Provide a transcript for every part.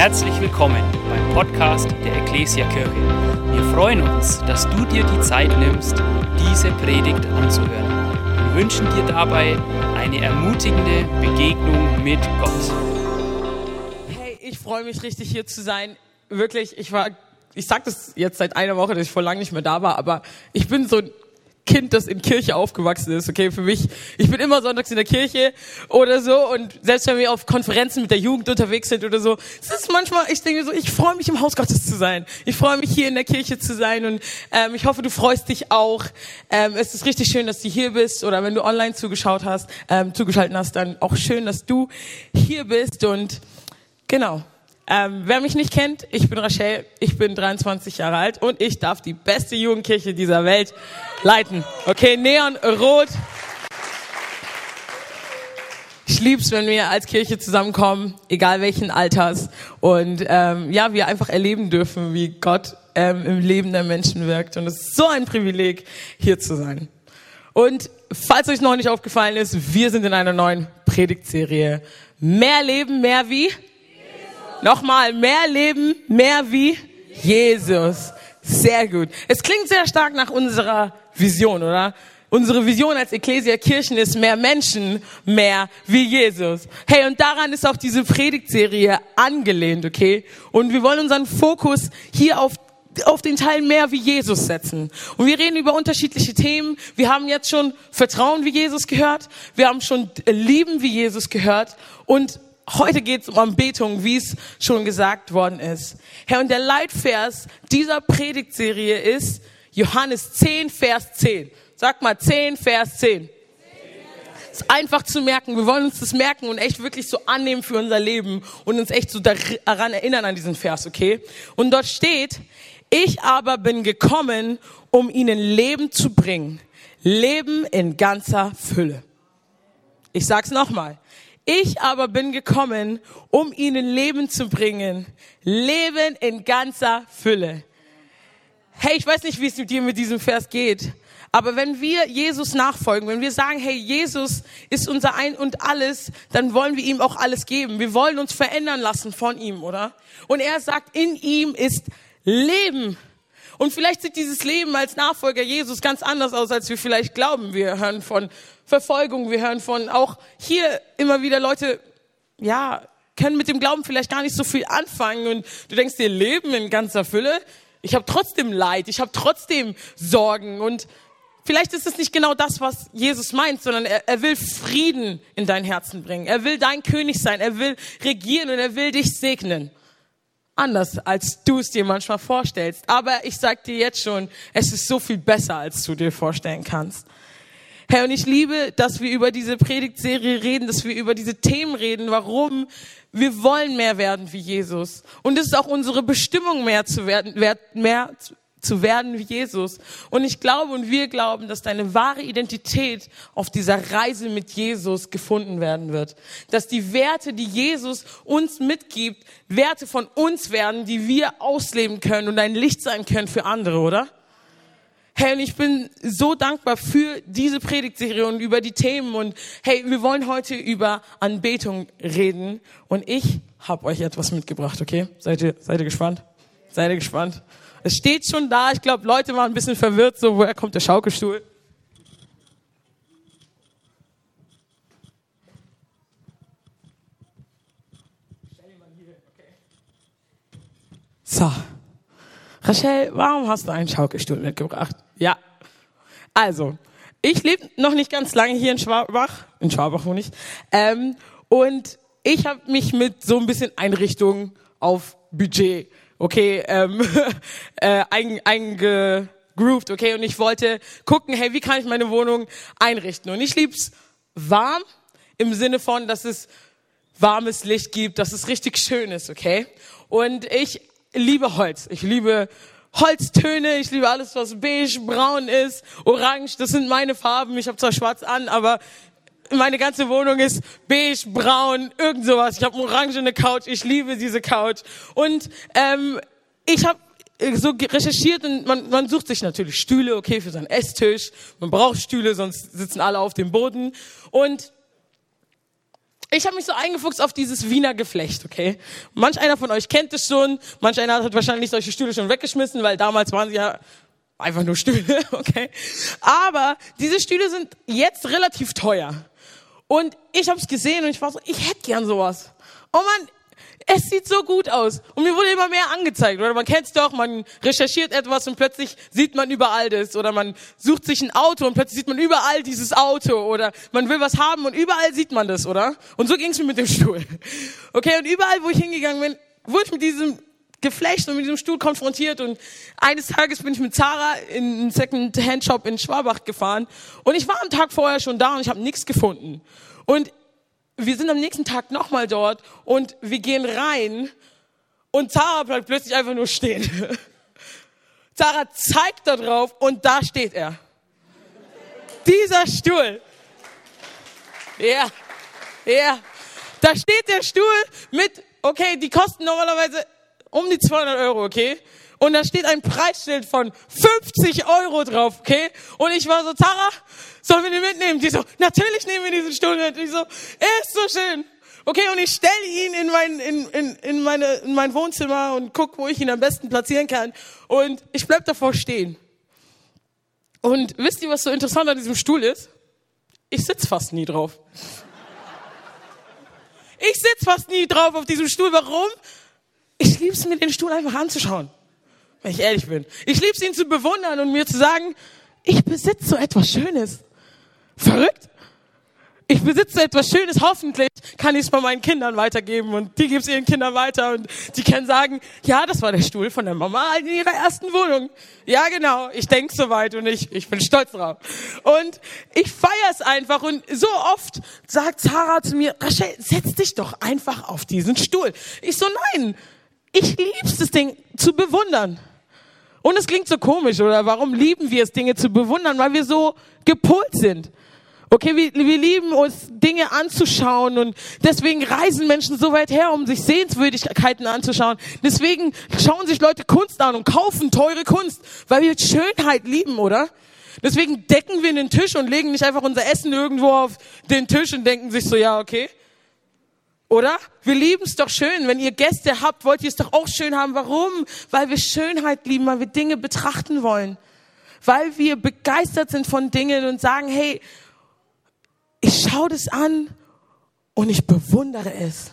Herzlich willkommen beim Podcast der Ecclesia Kirche. Wir freuen uns, dass du dir die Zeit nimmst, diese Predigt anzuhören. Wir wünschen dir dabei eine ermutigende Begegnung mit Gott. Hey, ich freue mich richtig hier zu sein. Wirklich, ich war, ich sag das jetzt seit einer Woche, dass ich vor lang nicht mehr da war, aber ich bin so Kind, das in Kirche aufgewachsen ist, okay, für mich. Ich bin immer sonntags in der Kirche oder so und selbst wenn wir auf Konferenzen mit der Jugend unterwegs sind oder so, es ist manchmal, ich denke so, ich freue mich im Haus Gottes zu sein. Ich freue mich hier in der Kirche zu sein und ähm, ich hoffe, du freust dich auch. Ähm, es ist richtig schön, dass du hier bist oder wenn du online zugeschaut hast, ähm, zugeschaltet hast, dann auch schön, dass du hier bist und genau. Ähm, wer mich nicht kennt, ich bin Rachel, ich bin 23 Jahre alt und ich darf die beste Jugendkirche dieser Welt leiten. Okay, Neon Rot. Ich lieb's, wenn wir als Kirche zusammenkommen, egal welchen Alters, und ähm, ja, wir einfach erleben dürfen, wie Gott ähm, im Leben der Menschen wirkt. Und es ist so ein Privileg, hier zu sein. Und falls euch noch nicht aufgefallen ist, wir sind in einer neuen Predigtserie. Mehr Leben, mehr wie? Nochmal, mehr Leben, mehr wie Jesus. Sehr gut. Es klingt sehr stark nach unserer Vision, oder? Unsere Vision als Ecclesia Kirchen ist mehr Menschen, mehr wie Jesus. Hey, und daran ist auch diese Predigtserie angelehnt, okay? Und wir wollen unseren Fokus hier auf auf den Teil mehr wie Jesus setzen. Und wir reden über unterschiedliche Themen. Wir haben jetzt schon Vertrauen wie Jesus gehört. Wir haben schon Lieben wie Jesus gehört. Und Heute geht es um Anbetung, wie es schon gesagt worden ist. Herr, und der Leitvers dieser Predigtserie ist Johannes 10, Vers 10. Sag mal 10, Vers 10. ist einfach zu merken. Wir wollen uns das merken und echt wirklich so annehmen für unser Leben und uns echt so daran erinnern an diesen Vers, okay? Und dort steht, ich aber bin gekommen, um ihnen Leben zu bringen. Leben in ganzer Fülle. Ich sag's nochmal. Ich aber bin gekommen, um ihnen Leben zu bringen. Leben in ganzer Fülle. Hey, ich weiß nicht, wie es mit dir mit diesem Vers geht. Aber wenn wir Jesus nachfolgen, wenn wir sagen, hey, Jesus ist unser Ein und Alles, dann wollen wir ihm auch alles geben. Wir wollen uns verändern lassen von ihm, oder? Und er sagt, in ihm ist Leben. Und vielleicht sieht dieses Leben als Nachfolger Jesus ganz anders aus, als wir vielleicht glauben. Wir hören von Verfolgung, wir hören von auch hier immer wieder Leute, ja, können mit dem Glauben vielleicht gar nicht so viel anfangen und du denkst dir, Leben in ganzer Fülle. Ich habe trotzdem Leid, ich habe trotzdem Sorgen und vielleicht ist es nicht genau das, was Jesus meint, sondern er, er will Frieden in dein Herzen bringen. Er will dein König sein, er will regieren und er will dich segnen anders, als du es dir manchmal vorstellst. Aber ich sag dir jetzt schon, es ist so viel besser, als du dir vorstellen kannst. Herr, und ich liebe, dass wir über diese Predigtserie reden, dass wir über diese Themen reden, warum wir wollen mehr werden wie Jesus. Und es ist auch unsere Bestimmung, mehr zu werden, mehr zu werden wie Jesus. Und ich glaube und wir glauben, dass deine wahre Identität auf dieser Reise mit Jesus gefunden werden wird. Dass die Werte, die Jesus uns mitgibt, Werte von uns werden, die wir ausleben können und ein Licht sein können für andere, oder? Hey, und ich bin so dankbar für diese Predigtserie und über die Themen. Und hey, wir wollen heute über Anbetung reden. Und ich habe euch etwas mitgebracht, okay? Seid ihr, seid ihr gespannt? Seid ihr gespannt? Es steht schon da. Ich glaube, Leute waren ein bisschen verwirrt, so woher kommt der Schaukelstuhl? So. Rachel, warum hast du einen Schaukelstuhl mitgebracht? Ja. Also, ich lebe noch nicht ganz lange hier in Schwabach, in Schwabach wohne ich, ähm, und ich habe mich mit so ein bisschen Einrichtung auf Budget okay, ähm, äh, eingegroovt, okay, und ich wollte gucken, hey, wie kann ich meine Wohnung einrichten? Und ich lieb's warm im Sinne von, dass es warmes Licht gibt, dass es richtig schön ist, okay? Und ich liebe Holz. Ich liebe Holztöne, ich liebe alles, was beige, braun ist, orange, das sind meine Farben. Ich habe zwar schwarz an, aber meine ganze Wohnung ist beige, braun, irgend sowas. Ich habe eine orangene Couch, ich liebe diese Couch. Und ähm, ich habe so recherchiert und man, man sucht sich natürlich Stühle, okay, für seinen Esstisch. Man braucht Stühle, sonst sitzen alle auf dem Boden. Und ich habe mich so eingefuchst auf dieses Wiener Geflecht, okay? Manch einer von euch kennt es schon, manch einer hat wahrscheinlich solche Stühle schon weggeschmissen, weil damals waren sie ja einfach nur Stühle, okay? Aber diese Stühle sind jetzt relativ teuer. Und ich habe es gesehen und ich war so, ich hätte gern sowas. Oh man, es sieht so gut aus. Und mir wurde immer mehr angezeigt. Oder man kennt es doch, man recherchiert etwas und plötzlich sieht man überall das. Oder man sucht sich ein Auto und plötzlich sieht man überall dieses Auto. Oder man will was haben und überall sieht man das, oder? Und so ging es mir mit dem Stuhl. Okay, und überall, wo ich hingegangen bin, wurde ich mit diesem Geflecht und mit diesem Stuhl konfrontiert und eines Tages bin ich mit Zara in einen Second-Hand-Shop in Schwabach gefahren und ich war am Tag vorher schon da und ich habe nichts gefunden. Und wir sind am nächsten Tag nochmal dort und wir gehen rein und Zara bleibt plötzlich einfach nur stehen. Zara zeigt da drauf und da steht er. Dieser Stuhl. Ja, ja. Da steht der Stuhl mit, okay, die kosten normalerweise um die 200 Euro, okay? Und da steht ein Preisschild von 50 Euro drauf, okay? Und ich war so, Tara, sollen wir den mitnehmen? Die so, natürlich nehmen wir diesen Stuhl mit. Ich so, er ist so schön. Okay, und ich stelle ihn in mein, in, in, in, meine, in mein Wohnzimmer und guck, wo ich ihn am besten platzieren kann. Und ich bleib davor stehen. Und wisst ihr, was so interessant an diesem Stuhl ist? Ich sitz fast nie drauf. Ich sitz fast nie drauf auf diesem Stuhl. Warum? Ich lieb's mir, den Stuhl einfach anzuschauen wenn ich ehrlich bin. Ich liebe es, ihn zu bewundern und mir zu sagen, ich besitze so etwas Schönes. Verrückt? Ich besitze etwas Schönes, hoffentlich kann ich es bei meinen Kindern weitergeben und die geben es ihren Kindern weiter und die können sagen, ja, das war der Stuhl von der Mama in ihrer ersten Wohnung. Ja, genau, ich denke soweit und ich, ich bin stolz drauf. Und ich feiere es einfach und so oft sagt Sarah zu mir, Rachel, setz dich doch einfach auf diesen Stuhl. Ich so, nein, ich lieb's, das Ding zu bewundern. Und es klingt so komisch, oder? Warum lieben wir es, Dinge zu bewundern? Weil wir so gepolt sind. Okay, wir, wir lieben uns, Dinge anzuschauen und deswegen reisen Menschen so weit her, um sich Sehenswürdigkeiten anzuschauen. Deswegen schauen sich Leute Kunst an und kaufen teure Kunst, weil wir Schönheit lieben, oder? Deswegen decken wir den Tisch und legen nicht einfach unser Essen irgendwo auf den Tisch und denken sich so, ja, okay, oder? Wir lieben es doch schön. Wenn ihr Gäste habt, wollt ihr es doch auch schön haben. Warum? Weil wir Schönheit lieben, weil wir Dinge betrachten wollen. Weil wir begeistert sind von Dingen und sagen, hey, ich schaue das an und ich bewundere es.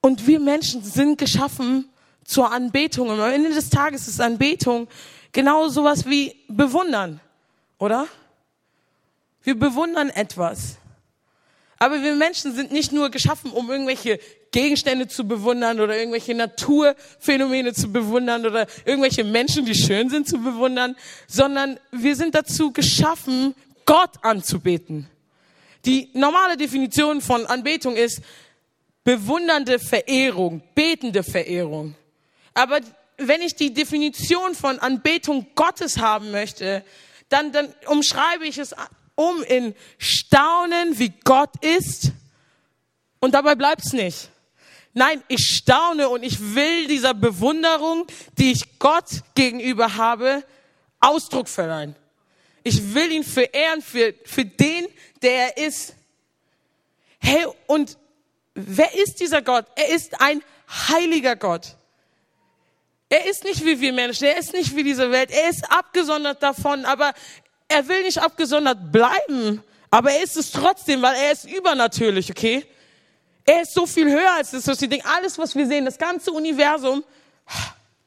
Und wir Menschen sind geschaffen zur Anbetung. Und am Ende des Tages ist Anbetung genau sowas wie bewundern, oder? Wir bewundern etwas. Aber wir Menschen sind nicht nur geschaffen, um irgendwelche Gegenstände zu bewundern oder irgendwelche Naturphänomene zu bewundern oder irgendwelche Menschen, die schön sind, zu bewundern, sondern wir sind dazu geschaffen, Gott anzubeten. Die normale Definition von Anbetung ist bewundernde Verehrung, betende Verehrung. Aber wenn ich die Definition von Anbetung Gottes haben möchte, dann, dann umschreibe ich es um in Staunen, wie Gott ist. Und dabei bleibt's nicht. Nein, ich staune und ich will dieser Bewunderung, die ich Gott gegenüber habe, Ausdruck verleihen. Ich will ihn verehren für, für den, der er ist. Hey, und wer ist dieser Gott? Er ist ein heiliger Gott. Er ist nicht wie wir Menschen, er ist nicht wie diese Welt, er ist abgesondert davon, aber er will nicht abgesondert bleiben, aber er ist es trotzdem, weil er ist übernatürlich, okay? Er ist so viel höher als das, was wir denken. Alles, was wir sehen, das ganze Universum,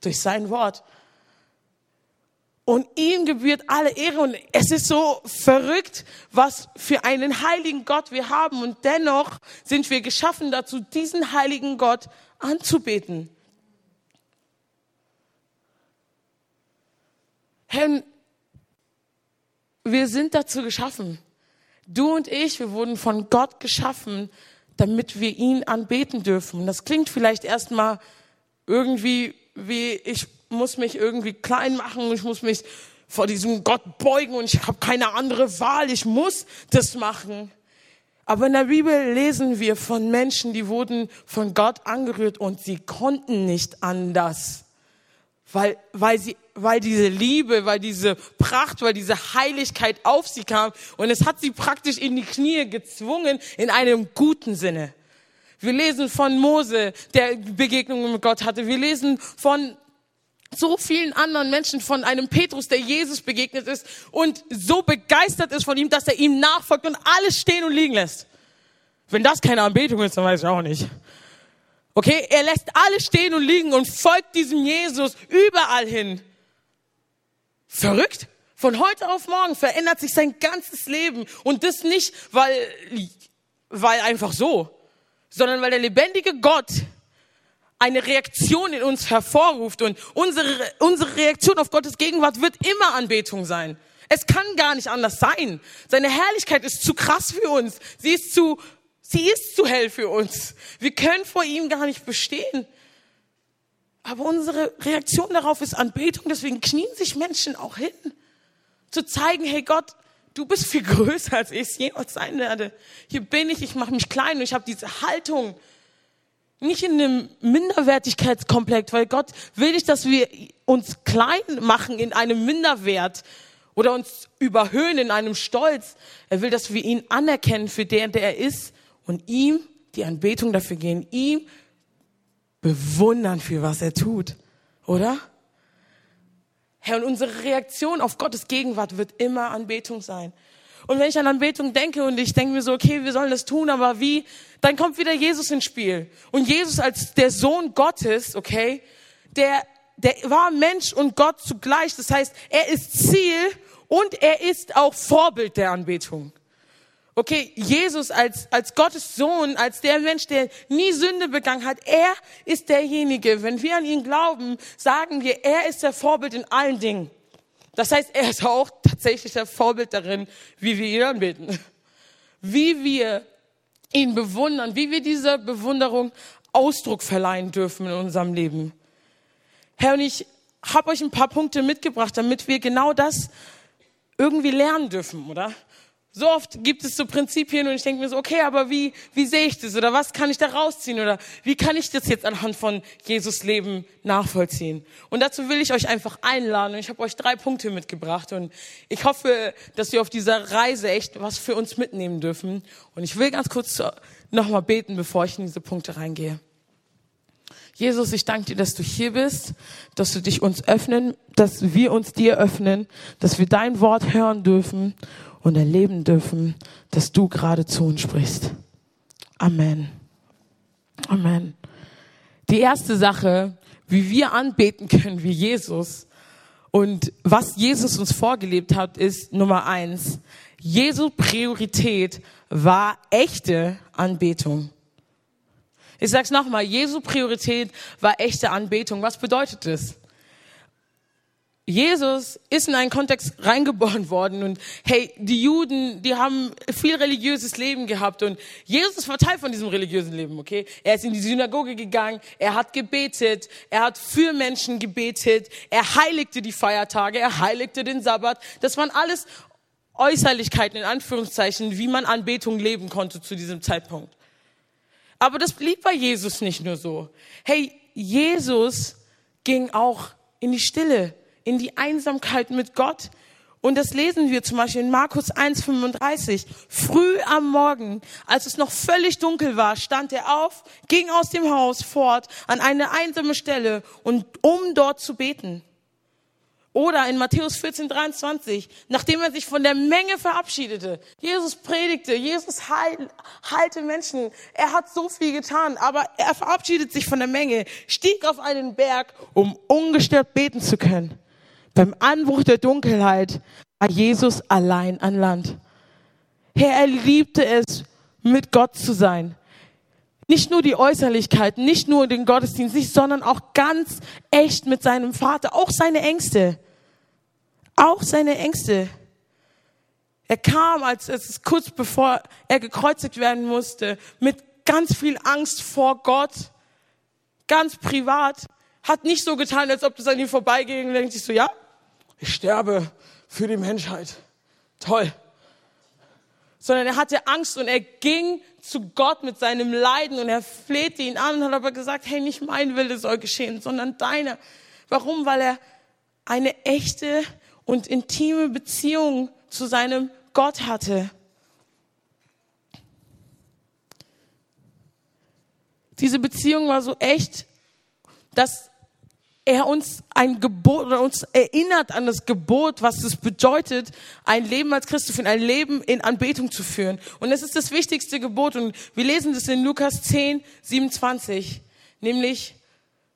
durch sein Wort. Und ihm gebührt alle Ehre. Und es ist so verrückt, was für einen heiligen Gott wir haben. Und dennoch sind wir geschaffen dazu, diesen heiligen Gott anzubeten. Herr, wir sind dazu geschaffen. Du und ich, wir wurden von Gott geschaffen, damit wir ihn anbeten dürfen. Das klingt vielleicht erstmal irgendwie wie, ich muss mich irgendwie klein machen, ich muss mich vor diesem Gott beugen und ich habe keine andere Wahl, ich muss das machen. Aber in der Bibel lesen wir von Menschen, die wurden von Gott angerührt und sie konnten nicht anders. Weil, weil sie, weil diese Liebe, weil diese Pracht, weil diese Heiligkeit auf sie kam und es hat sie praktisch in die Knie gezwungen in einem guten Sinne. Wir lesen von Mose, der Begegnungen mit Gott hatte. Wir lesen von so vielen anderen Menschen, von einem Petrus, der Jesus begegnet ist und so begeistert ist von ihm, dass er ihm nachfolgt und alles stehen und liegen lässt. Wenn das keine Anbetung ist, dann weiß ich auch nicht. Okay, er lässt alles stehen und liegen und folgt diesem Jesus überall hin. Verrückt? Von heute auf morgen verändert sich sein ganzes Leben und das nicht, weil, weil einfach so, sondern weil der lebendige Gott eine Reaktion in uns hervorruft und unsere, unsere Reaktion auf Gottes Gegenwart wird immer Anbetung sein. Es kann gar nicht anders sein. Seine Herrlichkeit ist zu krass für uns. Sie ist zu Sie ist zu hell für uns. Wir können vor ihm gar nicht bestehen. Aber unsere Reaktion darauf ist Anbetung. Deswegen knien sich Menschen auch hin. Zu zeigen, hey Gott, du bist viel größer, als ich es jemals sein werde. Hier bin ich, ich mache mich klein und ich habe diese Haltung. Nicht in einem Minderwertigkeitskomplex, weil Gott will nicht, dass wir uns klein machen in einem Minderwert oder uns überhöhen in einem Stolz. Er will, dass wir ihn anerkennen für den, der er ist und ihm die Anbetung dafür gehen, ihm bewundern für was er tut, oder? Herr, und unsere Reaktion auf Gottes Gegenwart wird immer Anbetung sein. Und wenn ich an Anbetung denke und ich denke mir so, okay, wir sollen das tun, aber wie? Dann kommt wieder Jesus ins Spiel. Und Jesus als der Sohn Gottes, okay, der, der war Mensch und Gott zugleich. Das heißt, er ist Ziel und er ist auch Vorbild der Anbetung. Okay, Jesus als, als Gottes Sohn, als der Mensch, der nie Sünde begangen hat, er ist derjenige. Wenn wir an ihn glauben, sagen wir, er ist der Vorbild in allen Dingen. Das heißt, er ist auch tatsächlich der Vorbild darin, wie wir ihn anbeten. Wie wir ihn bewundern, wie wir dieser Bewunderung Ausdruck verleihen dürfen in unserem Leben. Herr, und ich habe euch ein paar Punkte mitgebracht, damit wir genau das irgendwie lernen dürfen, oder? So oft gibt es so Prinzipien und ich denke mir so, okay, aber wie, wie sehe ich das oder was kann ich da rausziehen oder wie kann ich das jetzt anhand von Jesus Leben nachvollziehen? Und dazu will ich euch einfach einladen und ich habe euch drei Punkte mitgebracht und ich hoffe, dass wir auf dieser Reise echt was für uns mitnehmen dürfen. Und ich will ganz kurz nochmal beten, bevor ich in diese Punkte reingehe. Jesus, ich danke dir, dass du hier bist, dass du dich uns öffnen, dass wir uns dir öffnen, dass wir dein Wort hören dürfen und erleben dürfen, dass du gerade zu uns sprichst. Amen. Amen. Die erste Sache, wie wir anbeten können wie Jesus und was Jesus uns vorgelebt hat, ist Nummer eins. Jesu Priorität war echte Anbetung. Ich sag's nochmal, Jesu Priorität war echte Anbetung. Was bedeutet das? Jesus ist in einen Kontext reingeboren worden und hey, die Juden, die haben viel religiöses Leben gehabt und Jesus war Teil von diesem religiösen Leben, okay? Er ist in die Synagoge gegangen, er hat gebetet, er hat für Menschen gebetet, er heiligte die Feiertage, er heiligte den Sabbat. Das waren alles Äußerlichkeiten in Anführungszeichen, wie man Anbetung leben konnte zu diesem Zeitpunkt. Aber das blieb bei Jesus nicht nur so. Hey, Jesus ging auch in die Stille in die Einsamkeit mit Gott. Und das lesen wir zum Beispiel in Markus 1,35. Früh am Morgen, als es noch völlig dunkel war, stand er auf, ging aus dem Haus fort an eine einsame Stelle und um dort zu beten. Oder in Matthäus 14, 23, nachdem er sich von der Menge verabschiedete. Jesus predigte, Jesus heil, heilte Menschen. Er hat so viel getan, aber er verabschiedet sich von der Menge, stieg auf einen Berg, um ungestört beten zu können. Beim Anbruch der Dunkelheit war Jesus allein an Land. Herr, er liebte es, mit Gott zu sein. Nicht nur die Äußerlichkeiten, nicht nur den Gottesdienst, nicht, sondern auch ganz echt mit seinem Vater, auch seine Ängste. Auch seine Ängste. Er kam, als es kurz bevor er gekreuzigt werden musste, mit ganz viel Angst vor Gott, ganz privat, hat nicht so getan, als ob das an ihm vorbeiging und denkt sich so, ja, ich sterbe für die Menschheit. Toll. Sondern er hatte Angst und er ging zu Gott mit seinem Leiden und er flehte ihn an und hat aber gesagt, hey, nicht mein Wille soll geschehen, sondern deiner. Warum? Weil er eine echte und intime Beziehung zu seinem Gott hatte. Diese Beziehung war so echt, dass er uns ein Gebot oder uns erinnert an das Gebot, was es bedeutet, ein Leben als Christ zu führen, ein Leben in Anbetung zu führen. Und es ist das wichtigste Gebot und wir lesen das in Lukas 10, 27, nämlich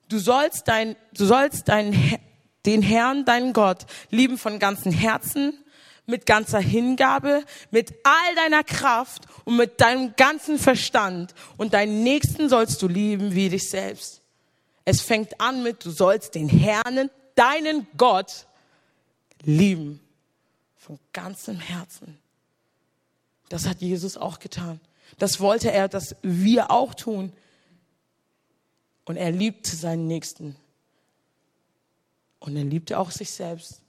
du sollst dein, du sollst dein, den Herrn, deinen Gott, lieben von ganzem Herzen, mit ganzer Hingabe, mit all deiner Kraft und mit deinem ganzen Verstand und deinen Nächsten sollst du lieben wie dich selbst. Es fängt an mit, du sollst den Herrn, deinen Gott, lieben. Von ganzem Herzen. Das hat Jesus auch getan. Das wollte er, dass wir auch tun. Und er liebte seinen Nächsten. Und er liebte auch sich selbst.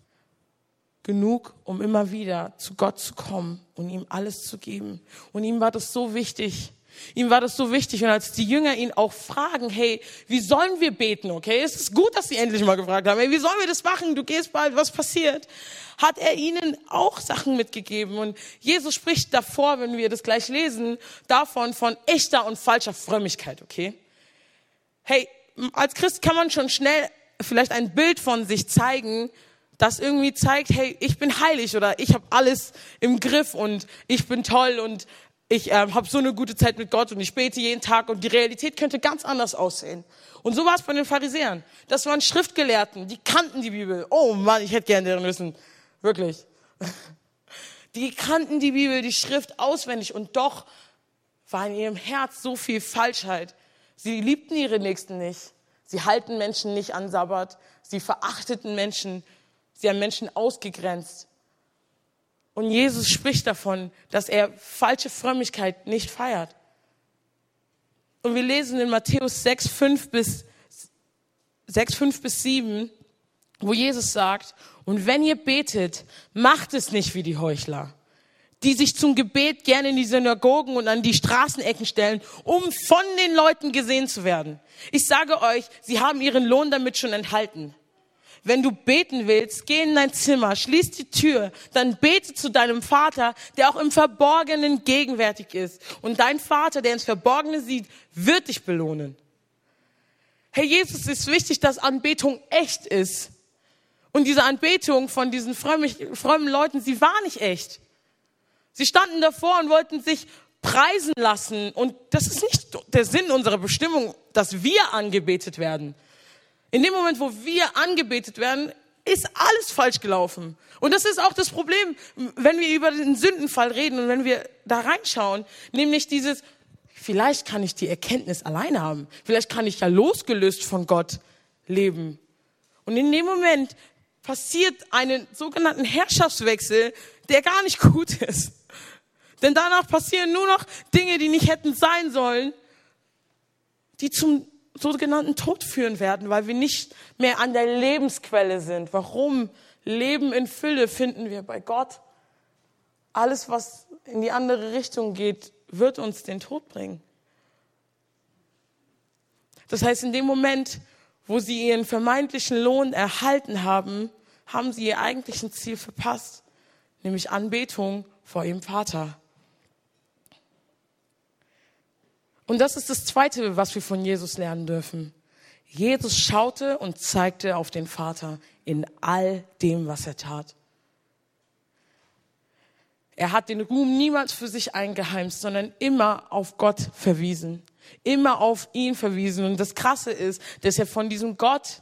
Genug, um immer wieder zu Gott zu kommen und ihm alles zu geben. Und ihm war das so wichtig, Ihm war das so wichtig. Und als die Jünger ihn auch fragen, hey, wie sollen wir beten, okay? Es ist gut, dass sie endlich mal gefragt haben, hey, wie sollen wir das machen? Du gehst bald, was passiert? Hat er ihnen auch Sachen mitgegeben. Und Jesus spricht davor, wenn wir das gleich lesen, davon von echter und falscher Frömmigkeit, okay? Hey, als Christ kann man schon schnell vielleicht ein Bild von sich zeigen, das irgendwie zeigt, hey, ich bin heilig oder ich habe alles im Griff und ich bin toll und ich ähm, habe so eine gute Zeit mit Gott und ich bete jeden Tag und die Realität könnte ganz anders aussehen. Und so war es bei den Pharisäern. Das waren Schriftgelehrten, die kannten die Bibel. Oh Mann, ich hätte gerne deren Wissen. Wirklich. Die kannten die Bibel, die Schrift auswendig und doch war in ihrem Herz so viel Falschheit. Sie liebten ihre Nächsten nicht. Sie halten Menschen nicht an Sabbat. Sie verachteten Menschen. Sie haben Menschen ausgegrenzt. Und Jesus spricht davon, dass er falsche Frömmigkeit nicht feiert. Und wir lesen in Matthäus 6, 5 bis, 6, 5 bis 7, wo Jesus sagt, und wenn ihr betet, macht es nicht wie die Heuchler, die sich zum Gebet gerne in die Synagogen und an die Straßenecken stellen, um von den Leuten gesehen zu werden. Ich sage euch, sie haben ihren Lohn damit schon enthalten. Wenn du beten willst, geh in dein Zimmer, schließ die Tür, dann bete zu deinem Vater, der auch im Verborgenen gegenwärtig ist. Und dein Vater, der ins Verborgene sieht, wird dich belohnen. Herr Jesus, ist wichtig, dass Anbetung echt ist. Und diese Anbetung von diesen frommen Leuten, sie war nicht echt. Sie standen davor und wollten sich preisen lassen. Und das ist nicht der Sinn unserer Bestimmung, dass wir angebetet werden. In dem Moment, wo wir angebetet werden, ist alles falsch gelaufen. Und das ist auch das Problem, wenn wir über den Sündenfall reden und wenn wir da reinschauen, nämlich dieses, vielleicht kann ich die Erkenntnis alleine haben. Vielleicht kann ich ja losgelöst von Gott leben. Und in dem Moment passiert einen sogenannten Herrschaftswechsel, der gar nicht gut ist. Denn danach passieren nur noch Dinge, die nicht hätten sein sollen, die zum sogenannten Tod führen werden, weil wir nicht mehr an der Lebensquelle sind. Warum? Leben in Fülle finden wir bei Gott. Alles, was in die andere Richtung geht, wird uns den Tod bringen. Das heißt, in dem Moment, wo sie ihren vermeintlichen Lohn erhalten haben, haben sie ihr eigentlichen Ziel verpasst, nämlich Anbetung vor ihrem Vater. Und das ist das Zweite, was wir von Jesus lernen dürfen. Jesus schaute und zeigte auf den Vater in all dem, was er tat. Er hat den Ruhm niemals für sich eingeheimst, sondern immer auf Gott verwiesen. Immer auf ihn verwiesen. Und das Krasse ist, dass er von diesem Gott,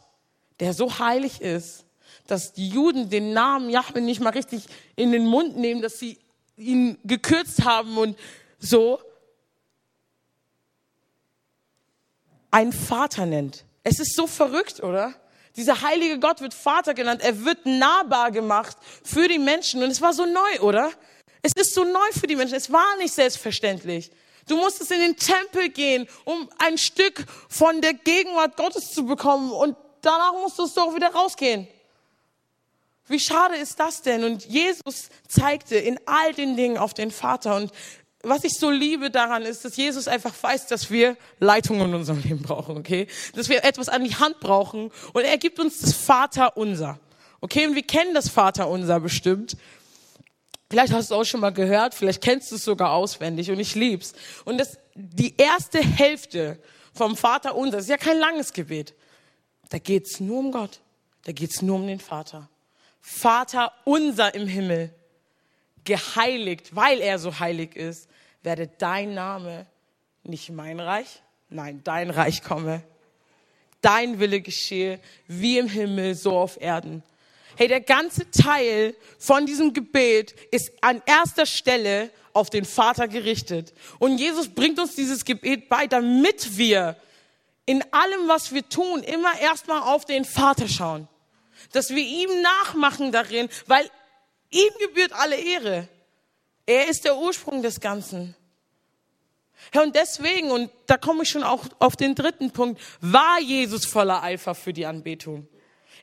der so heilig ist, dass die Juden den Namen Jahwe nicht mal richtig in den Mund nehmen, dass sie ihn gekürzt haben und so, einen Vater nennt. Es ist so verrückt, oder? Dieser heilige Gott wird Vater genannt. Er wird nahbar gemacht für die Menschen. Und es war so neu, oder? Es ist so neu für die Menschen. Es war nicht selbstverständlich. Du musstest in den Tempel gehen, um ein Stück von der Gegenwart Gottes zu bekommen. Und danach musstest du auch wieder rausgehen. Wie schade ist das denn? Und Jesus zeigte in all den Dingen auf den Vater. Und was ich so liebe daran ist, dass Jesus einfach weiß, dass wir Leitung in unserem Leben brauchen, okay? Dass wir etwas an die Hand brauchen und er gibt uns das Vater unser. Okay, und wir kennen das Vater unser bestimmt. Vielleicht hast du es auch schon mal gehört, vielleicht kennst du es sogar auswendig und ich lieb's. Und das, die erste Hälfte vom Vater unser, ist ja kein langes Gebet. Da geht's nur um Gott. Da geht's nur um den Vater. Vater unser im Himmel, geheiligt, weil er so heilig ist, werde dein Name, nicht mein Reich, nein, dein Reich komme. Dein Wille geschehe, wie im Himmel, so auf Erden. Hey, der ganze Teil von diesem Gebet ist an erster Stelle auf den Vater gerichtet. Und Jesus bringt uns dieses Gebet bei, damit wir in allem, was wir tun, immer erstmal auf den Vater schauen. Dass wir ihm nachmachen darin, weil ihm gebührt alle Ehre. Er ist der Ursprung des Ganzen. Ja, und deswegen, und da komme ich schon auch auf den dritten Punkt, war Jesus voller Eifer für die Anbetung.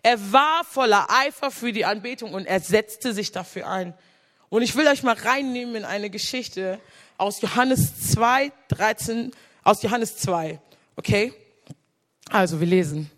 Er war voller Eifer für die Anbetung und er setzte sich dafür ein. Und ich will euch mal reinnehmen in eine Geschichte aus Johannes 2, 13, aus Johannes 2. Okay? Also, wir lesen.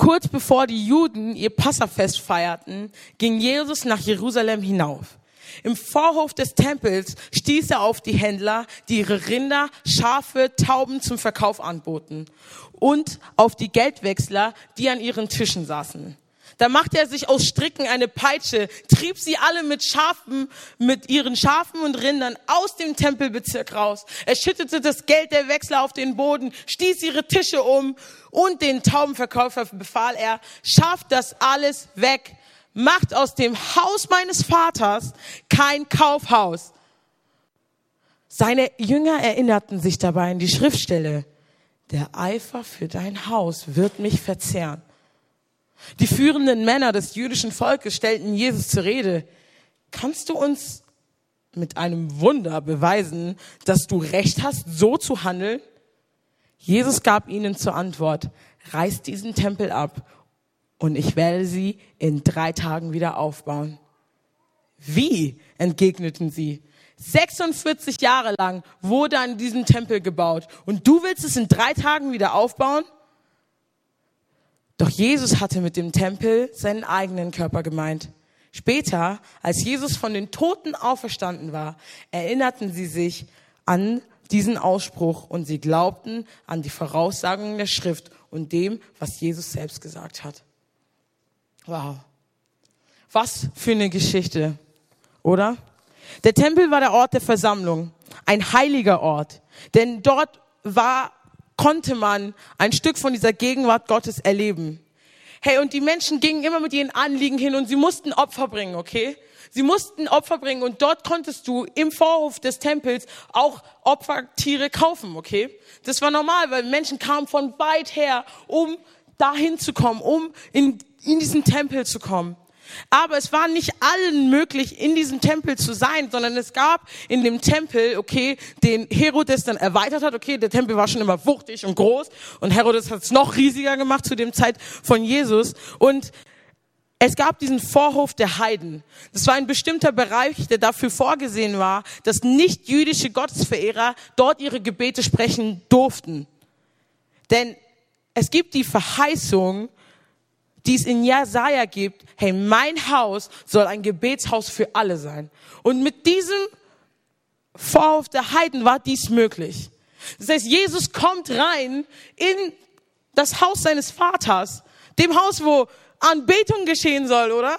Kurz bevor die Juden ihr Passafest feierten, ging Jesus nach Jerusalem hinauf. Im Vorhof des Tempels stieß er auf die Händler, die ihre Rinder, Schafe, Tauben zum Verkauf anboten und auf die Geldwechsler, die an ihren Tischen saßen. Da machte er sich aus Stricken eine Peitsche, trieb sie alle mit Schafen, mit ihren Schafen und Rindern aus dem Tempelbezirk raus. Er schüttete das Geld der Wechsler auf den Boden, stieß ihre Tische um und den Taubenverkäufer befahl er, schafft das alles weg macht aus dem Haus meines Vaters kein Kaufhaus. Seine Jünger erinnerten sich dabei an die Schriftstelle. Der Eifer für dein Haus wird mich verzehren. Die führenden Männer des jüdischen Volkes stellten Jesus zur Rede. Kannst du uns mit einem Wunder beweisen, dass du recht hast, so zu handeln? Jesus gab ihnen zur Antwort, reißt diesen Tempel ab und ich werde sie in drei Tagen wieder aufbauen. Wie? entgegneten sie. 46 Jahre lang wurde an diesem Tempel gebaut und du willst es in drei Tagen wieder aufbauen? Doch Jesus hatte mit dem Tempel seinen eigenen Körper gemeint. Später, als Jesus von den Toten auferstanden war, erinnerten sie sich an diesen Ausspruch und sie glaubten an die Voraussagungen der Schrift und dem, was Jesus selbst gesagt hat. Wow. Was für eine Geschichte, oder? Der Tempel war der Ort der Versammlung, ein heiliger Ort, denn dort war, konnte man ein Stück von dieser Gegenwart Gottes erleben. Hey, und die Menschen gingen immer mit ihren Anliegen hin und sie mussten Opfer bringen, okay? Sie mussten Opfer bringen und dort konntest du im Vorhof des Tempels auch Opfertiere kaufen, okay? Das war normal, weil Menschen kamen von weit her, um dahin zu kommen, um in in diesen Tempel zu kommen. Aber es war nicht allen möglich, in diesem Tempel zu sein, sondern es gab in dem Tempel, okay, den Herodes dann erweitert hat. Okay, der Tempel war schon immer wuchtig und groß und Herodes hat es noch riesiger gemacht zu dem Zeit von Jesus. Und es gab diesen Vorhof der Heiden. Das war ein bestimmter Bereich, der dafür vorgesehen war, dass nicht jüdische Gottesverehrer dort ihre Gebete sprechen durften. Denn es gibt die Verheißung, die es in Jesaja gibt, hey, mein Haus soll ein Gebetshaus für alle sein. Und mit diesem Vorhof der Heiden war dies möglich. Das heißt, Jesus kommt rein in das Haus seines Vaters, dem Haus, wo Anbetung geschehen soll, oder?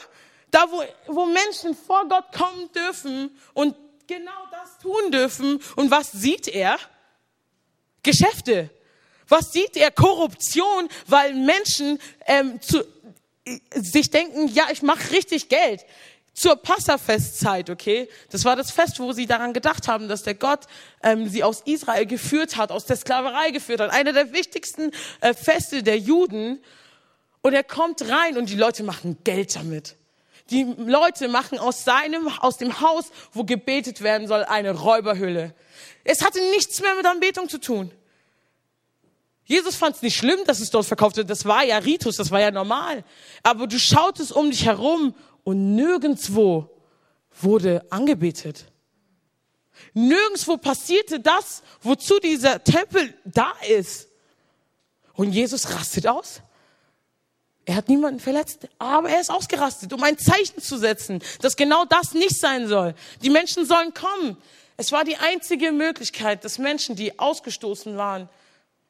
Da, wo, wo Menschen vor Gott kommen dürfen und genau das tun dürfen. Und was sieht er? Geschäfte. Was sieht er? Korruption, weil Menschen ähm, zu, sich denken, ja, ich mache richtig Geld. Zur Passafestzeit, okay? Das war das Fest, wo sie daran gedacht haben, dass der Gott ähm, sie aus Israel geführt hat, aus der Sklaverei geführt hat. Einer der wichtigsten äh, Feste der Juden. Und er kommt rein und die Leute machen Geld damit. Die Leute machen aus seinem, aus dem Haus, wo gebetet werden soll, eine Räuberhülle. Es hatte nichts mehr mit Anbetung zu tun. Jesus fand es nicht schlimm, dass es dort verkauft wird. Das war ja Ritus, das war ja normal. Aber du schautest um dich herum und nirgendswo wurde angebetet. Nirgendwo passierte das, wozu dieser Tempel da ist. Und Jesus rastet aus. Er hat niemanden verletzt, aber er ist ausgerastet, um ein Zeichen zu setzen, dass genau das nicht sein soll. Die Menschen sollen kommen. Es war die einzige Möglichkeit, dass Menschen, die ausgestoßen waren,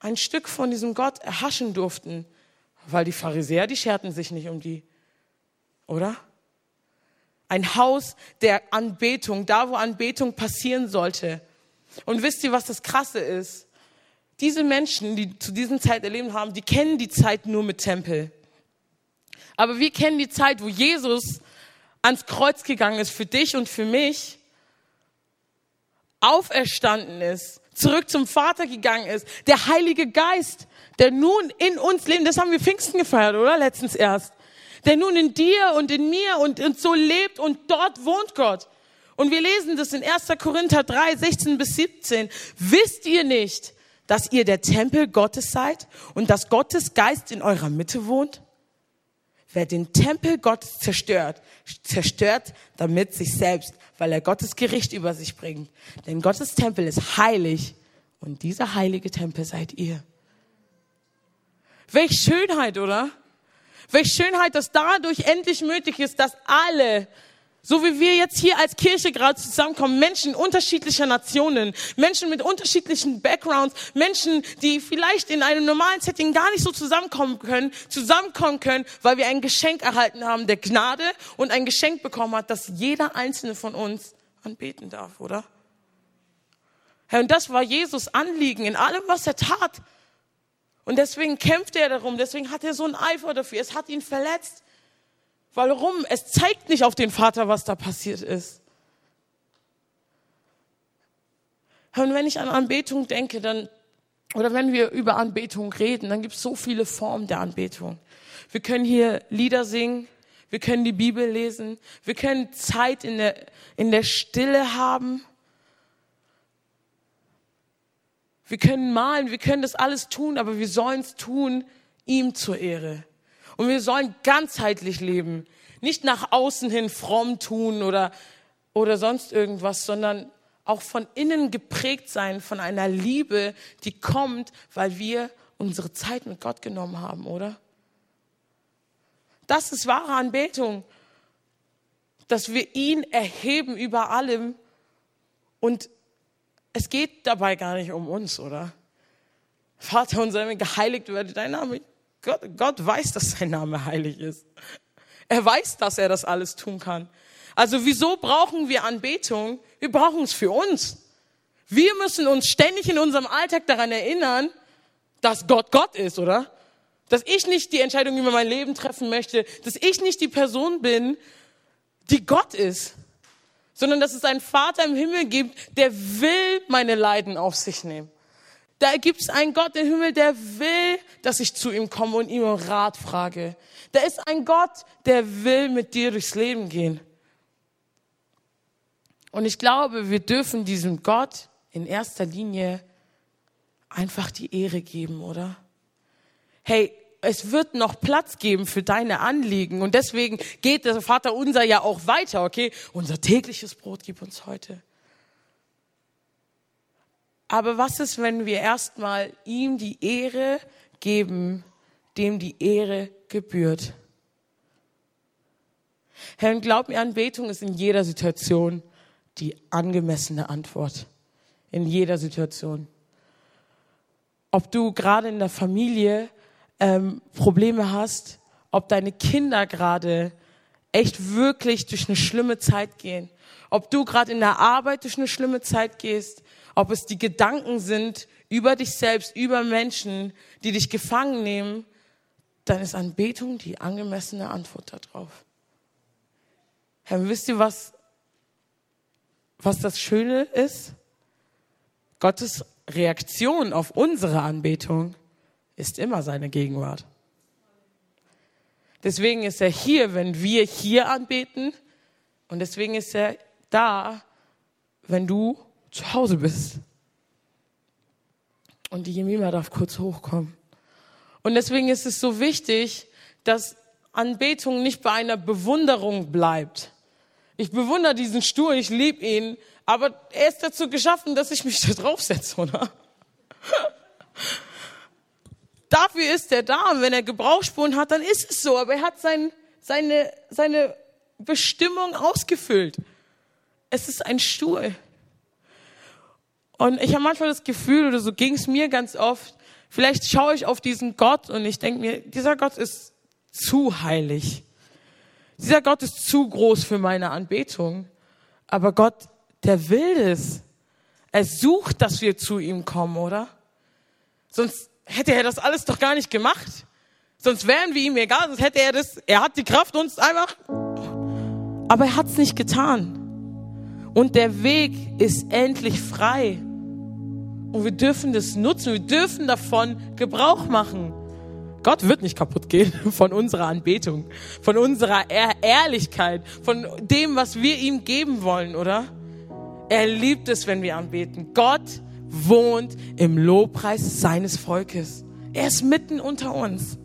ein Stück von diesem Gott erhaschen durften, weil die Pharisäer, die scherten sich nicht um die, oder? Ein Haus der Anbetung, da wo Anbetung passieren sollte. Und wisst ihr, was das Krasse ist? Diese Menschen, die zu diesem Zeit erlebt haben, die kennen die Zeit nur mit Tempel. Aber wir kennen die Zeit, wo Jesus ans Kreuz gegangen ist für dich und für mich, auferstanden ist, zurück zum Vater gegangen ist, der Heilige Geist, der nun in uns lebt, das haben wir Pfingsten gefeiert, oder? Letztens erst der nun in dir und in mir und, und so lebt und dort wohnt Gott. Und wir lesen das in 1. Korinther 3, 16 bis 17. Wisst ihr nicht, dass ihr der Tempel Gottes seid und dass Gottes Geist in eurer Mitte wohnt? Wer den Tempel Gottes zerstört, zerstört damit sich selbst, weil er Gottes Gericht über sich bringt. Denn Gottes Tempel ist heilig und dieser heilige Tempel seid ihr. Welch Schönheit, oder? Welche Schönheit, dass dadurch endlich möglich ist, dass alle, so wie wir jetzt hier als Kirche gerade zusammenkommen, Menschen unterschiedlicher Nationen, Menschen mit unterschiedlichen Backgrounds, Menschen, die vielleicht in einem normalen Setting gar nicht so zusammenkommen können, zusammenkommen können, weil wir ein Geschenk erhalten haben der Gnade und ein Geschenk bekommen hat, dass jeder einzelne von uns anbeten darf, oder? Herr, und das war Jesus Anliegen in allem, was er tat. Und deswegen kämpft er darum, deswegen hat er so einen Eifer dafür. Es hat ihn verletzt. Warum? Es zeigt nicht auf den Vater, was da passiert ist. Und wenn ich an Anbetung denke, dann, oder wenn wir über Anbetung reden, dann gibt es so viele Formen der Anbetung. Wir können hier Lieder singen, wir können die Bibel lesen, wir können Zeit in der, in der Stille haben. Wir können malen, wir können das alles tun, aber wir sollen es tun ihm zur Ehre. Und wir sollen ganzheitlich leben. Nicht nach außen hin fromm tun oder, oder sonst irgendwas, sondern auch von innen geprägt sein von einer Liebe, die kommt, weil wir unsere Zeit mit Gott genommen haben, oder? Das ist wahre Anbetung, dass wir ihn erheben über allem und es geht dabei gar nicht um uns, oder? Vater unser, geheiligt werde dein Name. Gott, Gott weiß, dass sein Name heilig ist. Er weiß, dass er das alles tun kann. Also wieso brauchen wir Anbetung? Wir brauchen es für uns. Wir müssen uns ständig in unserem Alltag daran erinnern, dass Gott Gott ist, oder? Dass ich nicht die Entscheidung über mein Leben treffen möchte, dass ich nicht die Person bin, die Gott ist sondern dass es einen Vater im Himmel gibt, der will meine Leiden auf sich nehmen. Da gibt es einen Gott im Himmel, der will, dass ich zu ihm komme und ihm Rat frage. Da ist ein Gott, der will mit dir durchs Leben gehen. Und ich glaube, wir dürfen diesem Gott in erster Linie einfach die Ehre geben, oder? Hey, es wird noch Platz geben für deine Anliegen. Und deswegen geht der Vater unser ja auch weiter, okay? Unser tägliches Brot gib uns heute. Aber was ist, wenn wir erstmal ihm die Ehre geben, dem die Ehre gebührt? Herr, glaub mir, Anbetung ist in jeder Situation die angemessene Antwort. In jeder Situation. Ob du gerade in der Familie ähm, Probleme hast, ob deine Kinder gerade echt wirklich durch eine schlimme Zeit gehen, ob du gerade in der Arbeit durch eine schlimme Zeit gehst, ob es die Gedanken sind über dich selbst, über Menschen, die dich gefangen nehmen, dann ist Anbetung die angemessene Antwort darauf. Herr, wisst ihr, was, was das Schöne ist? Gottes Reaktion auf unsere Anbetung ist immer seine Gegenwart. Deswegen ist er hier, wenn wir hier anbeten. Und deswegen ist er da, wenn du zu Hause bist. Und die Jemima darf kurz hochkommen. Und deswegen ist es so wichtig, dass Anbetung nicht bei einer Bewunderung bleibt. Ich bewundere diesen Stuhl, ich liebe ihn, Aber er ist dazu geschaffen, dass ich mich da draufsetze, oder? Dafür ist er da. Und wenn er Gebrauchsspuren hat, dann ist es so. Aber er hat sein, seine, seine Bestimmung ausgefüllt. Es ist ein Stuhl. Und ich habe manchmal das Gefühl, oder so ging es mir ganz oft, vielleicht schaue ich auf diesen Gott und ich denke mir, dieser Gott ist zu heilig. Dieser Gott ist zu groß für meine Anbetung. Aber Gott, der will es. Er sucht, dass wir zu ihm kommen, oder? Sonst hätte er das alles doch gar nicht gemacht. Sonst wären wir ihm egal, sonst hätte er das, er hat die Kraft, uns einfach. Aber er hat es nicht getan. Und der Weg ist endlich frei. Und wir dürfen das nutzen, wir dürfen davon Gebrauch machen. Gott wird nicht kaputt gehen von unserer Anbetung, von unserer Ehrlichkeit, von dem, was wir ihm geben wollen, oder? Er liebt es, wenn wir anbeten. Gott wohnt im Lobpreis seines Volkes. Er ist mitten unter uns.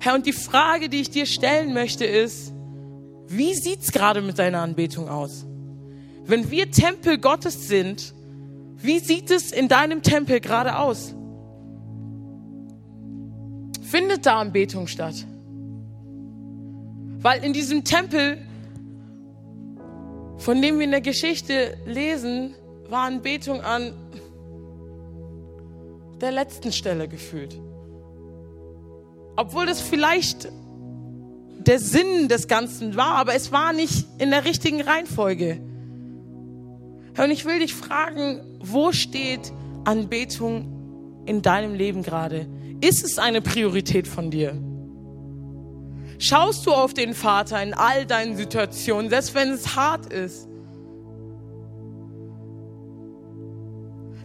Herr, und die Frage, die ich dir stellen möchte, ist, wie sieht's gerade mit deiner Anbetung aus? Wenn wir Tempel Gottes sind, wie sieht es in deinem Tempel gerade aus? Findet da Anbetung statt? Weil in diesem Tempel, von dem wir in der Geschichte lesen, war Anbetung an der letzten Stelle gefühlt. Obwohl das vielleicht der Sinn des Ganzen war, aber es war nicht in der richtigen Reihenfolge. Und ich will dich fragen, wo steht Anbetung in deinem Leben gerade? Ist es eine Priorität von dir? Schaust du auf den Vater in all deinen Situationen, selbst wenn es hart ist?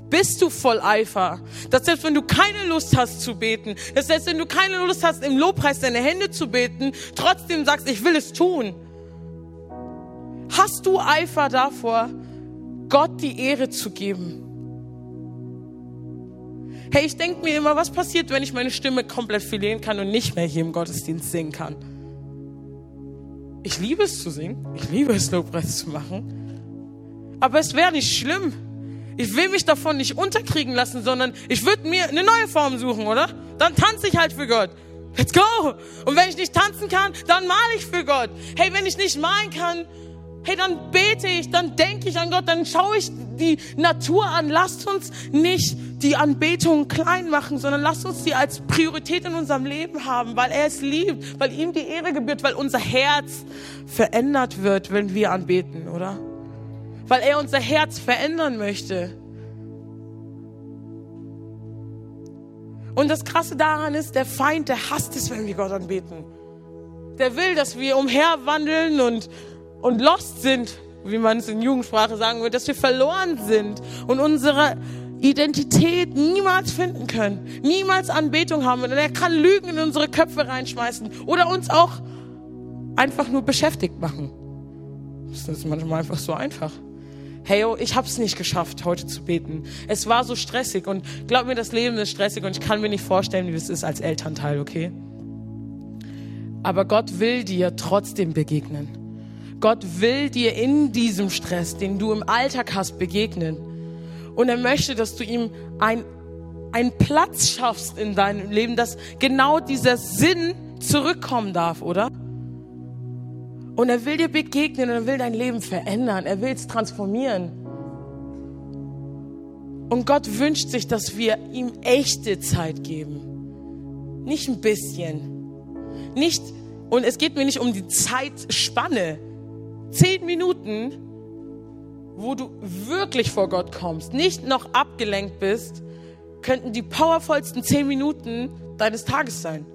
Bist du voll Eifer? Dass selbst wenn du keine Lust hast zu beten, dass selbst wenn du keine Lust hast, im Lobpreis deine Hände zu beten, trotzdem sagst, ich will es tun. Hast du Eifer davor, Gott die Ehre zu geben? Hey, ich denke mir immer, was passiert, wenn ich meine Stimme komplett verlieren kann und nicht mehr hier im Gottesdienst singen kann? Ich liebe es zu singen. Ich liebe es, Lobpreis zu machen. Aber es wäre nicht schlimm. Ich will mich davon nicht unterkriegen lassen, sondern ich würde mir eine neue Form suchen, oder? Dann tanze ich halt für Gott. Let's go! Und wenn ich nicht tanzen kann, dann male ich für Gott. Hey, wenn ich nicht malen kann, Hey, dann bete ich, dann denke ich an Gott, dann schaue ich die Natur an. Lasst uns nicht die Anbetung klein machen, sondern lasst uns sie als Priorität in unserem Leben haben, weil er es liebt, weil ihm die Ehre gebührt, weil unser Herz verändert wird, wenn wir anbeten, oder? Weil er unser Herz verändern möchte. Und das Krasse daran ist, der Feind, der hasst es, wenn wir Gott anbeten. Der will, dass wir umherwandeln und und lost sind, wie man es in Jugendsprache sagen würde, dass wir verloren sind und unsere Identität niemals finden können, niemals Anbetung haben. Und er kann Lügen in unsere Köpfe reinschmeißen oder uns auch einfach nur beschäftigt machen. Das ist manchmal einfach so einfach. Hey, oh, ich habe es nicht geschafft, heute zu beten. Es war so stressig und glaub mir, das Leben ist stressig und ich kann mir nicht vorstellen, wie es ist als Elternteil, okay? Aber Gott will dir trotzdem begegnen. Gott will dir in diesem Stress, den du im Alltag hast, begegnen. Und er möchte, dass du ihm ein, einen Platz schaffst in deinem Leben, dass genau dieser Sinn zurückkommen darf, oder? Und er will dir begegnen und er will dein Leben verändern. Er will es transformieren. Und Gott wünscht sich, dass wir ihm echte Zeit geben. Nicht ein bisschen. Nicht, und es geht mir nicht um die Zeitspanne zehn Minuten, wo du wirklich vor Gott kommst, nicht noch abgelenkt bist, könnten die powervollsten zehn Minuten deines Tages sein.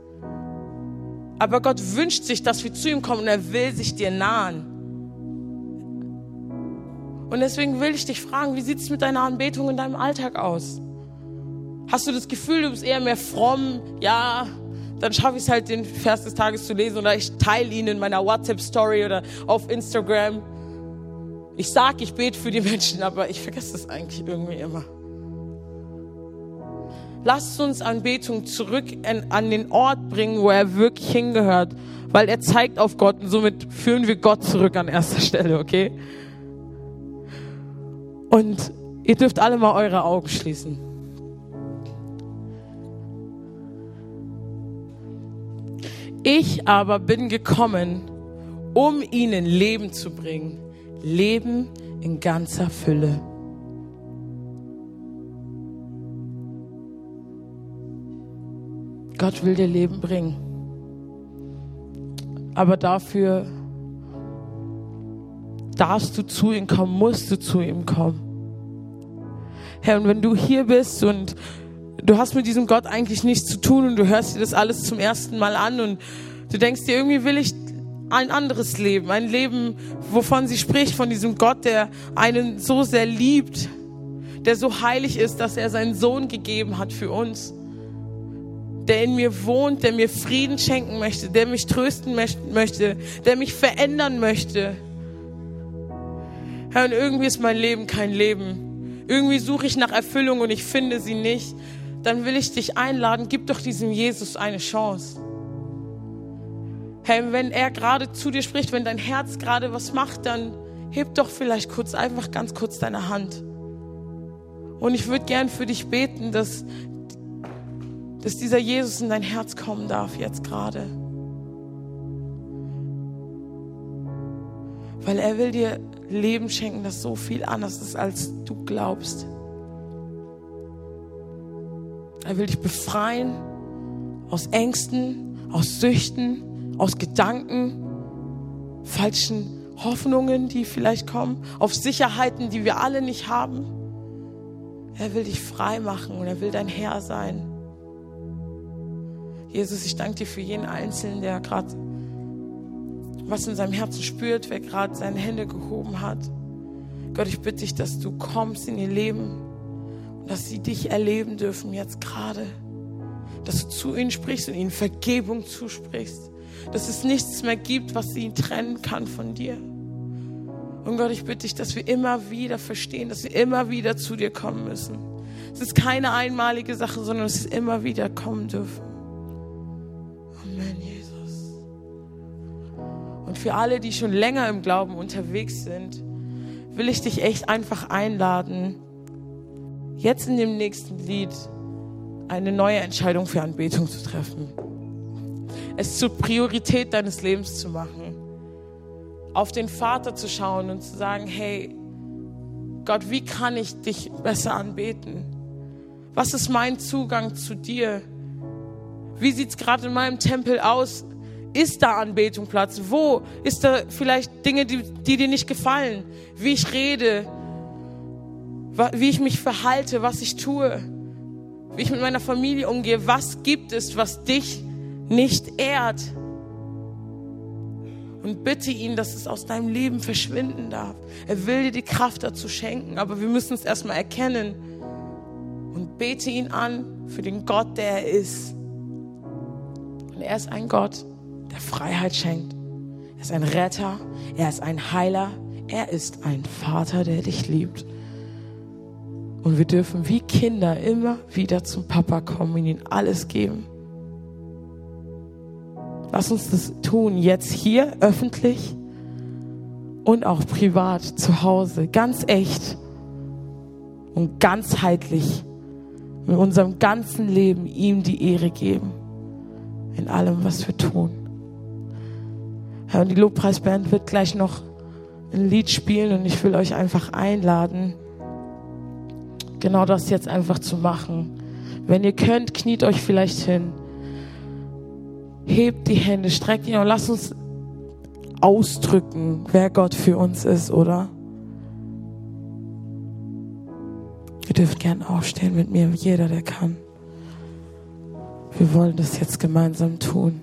Aber Gott wünscht sich, dass wir zu ihm kommen und er will sich dir nahen. Und deswegen will ich dich fragen, wie sieht es mit deiner Anbetung in deinem Alltag aus? Hast du das Gefühl, du bist eher mehr fromm? Ja, dann schaffe ich es halt, den Vers des Tages zu lesen oder ich teile ihn in meiner WhatsApp-Story oder auf Instagram. Ich sage, ich bete für die Menschen, aber ich vergesse das eigentlich irgendwie immer. Lasst uns Anbetung zurück an den Ort bringen, wo er wirklich hingehört, weil er zeigt auf Gott und somit führen wir Gott zurück an erster Stelle, okay? Und ihr dürft alle mal eure Augen schließen. Ich aber bin gekommen, um ihnen Leben zu bringen. Leben in ganzer Fülle. Gott will dir Leben bringen. Aber dafür darfst du zu ihm kommen, musst du zu ihm kommen. Herr, und wenn du hier bist und du hast mit diesem Gott eigentlich nichts zu tun und du hörst dir das alles zum ersten Mal an und du denkst dir, irgendwie will ich ein anderes Leben, ein Leben, wovon sie spricht, von diesem Gott, der einen so sehr liebt, der so heilig ist, dass er seinen Sohn gegeben hat für uns der in mir wohnt, der mir Frieden schenken möchte, der mich trösten möchte, der mich verändern möchte. Herr, und irgendwie ist mein Leben kein Leben. Irgendwie suche ich nach Erfüllung und ich finde sie nicht. Dann will ich dich einladen, gib doch diesem Jesus eine Chance. Herr, wenn er gerade zu dir spricht, wenn dein Herz gerade was macht, dann heb doch vielleicht kurz, einfach ganz kurz deine Hand. Und ich würde gern für dich beten, dass dass dieser Jesus in dein Herz kommen darf jetzt gerade. Weil er will dir Leben schenken, das so viel anders ist, als du glaubst. Er will dich befreien aus Ängsten, aus Süchten, aus Gedanken, falschen Hoffnungen, die vielleicht kommen, auf Sicherheiten, die wir alle nicht haben. Er will dich frei machen und er will dein Herr sein. Jesus, ich danke dir für jeden Einzelnen, der gerade was in seinem Herzen spürt, wer gerade seine Hände gehoben hat. Gott, ich bitte dich, dass du kommst in ihr Leben dass sie dich erleben dürfen jetzt gerade. Dass du zu ihnen sprichst und ihnen Vergebung zusprichst. Dass es nichts mehr gibt, was sie trennen kann von dir. Und Gott, ich bitte dich, dass wir immer wieder verstehen, dass wir immer wieder zu dir kommen müssen. Es ist keine einmalige Sache, sondern es ist immer wieder kommen dürfen. Amen, Jesus. Und für alle, die schon länger im Glauben unterwegs sind, will ich dich echt einfach einladen, jetzt in dem nächsten Lied eine neue Entscheidung für Anbetung zu treffen. Es zur Priorität deines Lebens zu machen. Auf den Vater zu schauen und zu sagen, hey, Gott, wie kann ich dich besser anbeten? Was ist mein Zugang zu dir? Wie sieht es gerade in meinem Tempel aus? Ist da Anbetung Platz? Wo ist da vielleicht Dinge, die, die dir nicht gefallen? Wie ich rede, wie ich mich verhalte, was ich tue, wie ich mit meiner Familie umgehe. Was gibt es, was dich nicht ehrt? Und bitte ihn, dass es aus deinem Leben verschwinden darf. Er will dir die Kraft dazu schenken, aber wir müssen es erstmal erkennen. Und bete ihn an für den Gott, der er ist. Und er ist ein Gott, der Freiheit schenkt. Er ist ein Retter. Er ist ein Heiler. Er ist ein Vater, der dich liebt. Und wir dürfen wie Kinder immer wieder zum Papa kommen und ihm alles geben. Lass uns das tun, jetzt hier öffentlich und auch privat zu Hause, ganz echt und ganzheitlich mit unserem ganzen Leben ihm die Ehre geben in allem, was wir tun. Und die Lobpreisband wird gleich noch ein Lied spielen und ich will euch einfach einladen, genau das jetzt einfach zu machen. Wenn ihr könnt, kniet euch vielleicht hin. Hebt die Hände, streckt ihn und lasst uns ausdrücken, wer Gott für uns ist, oder? Ihr dürft gern aufstehen mit mir, jeder, der kann. Wir wollen das jetzt gemeinsam tun.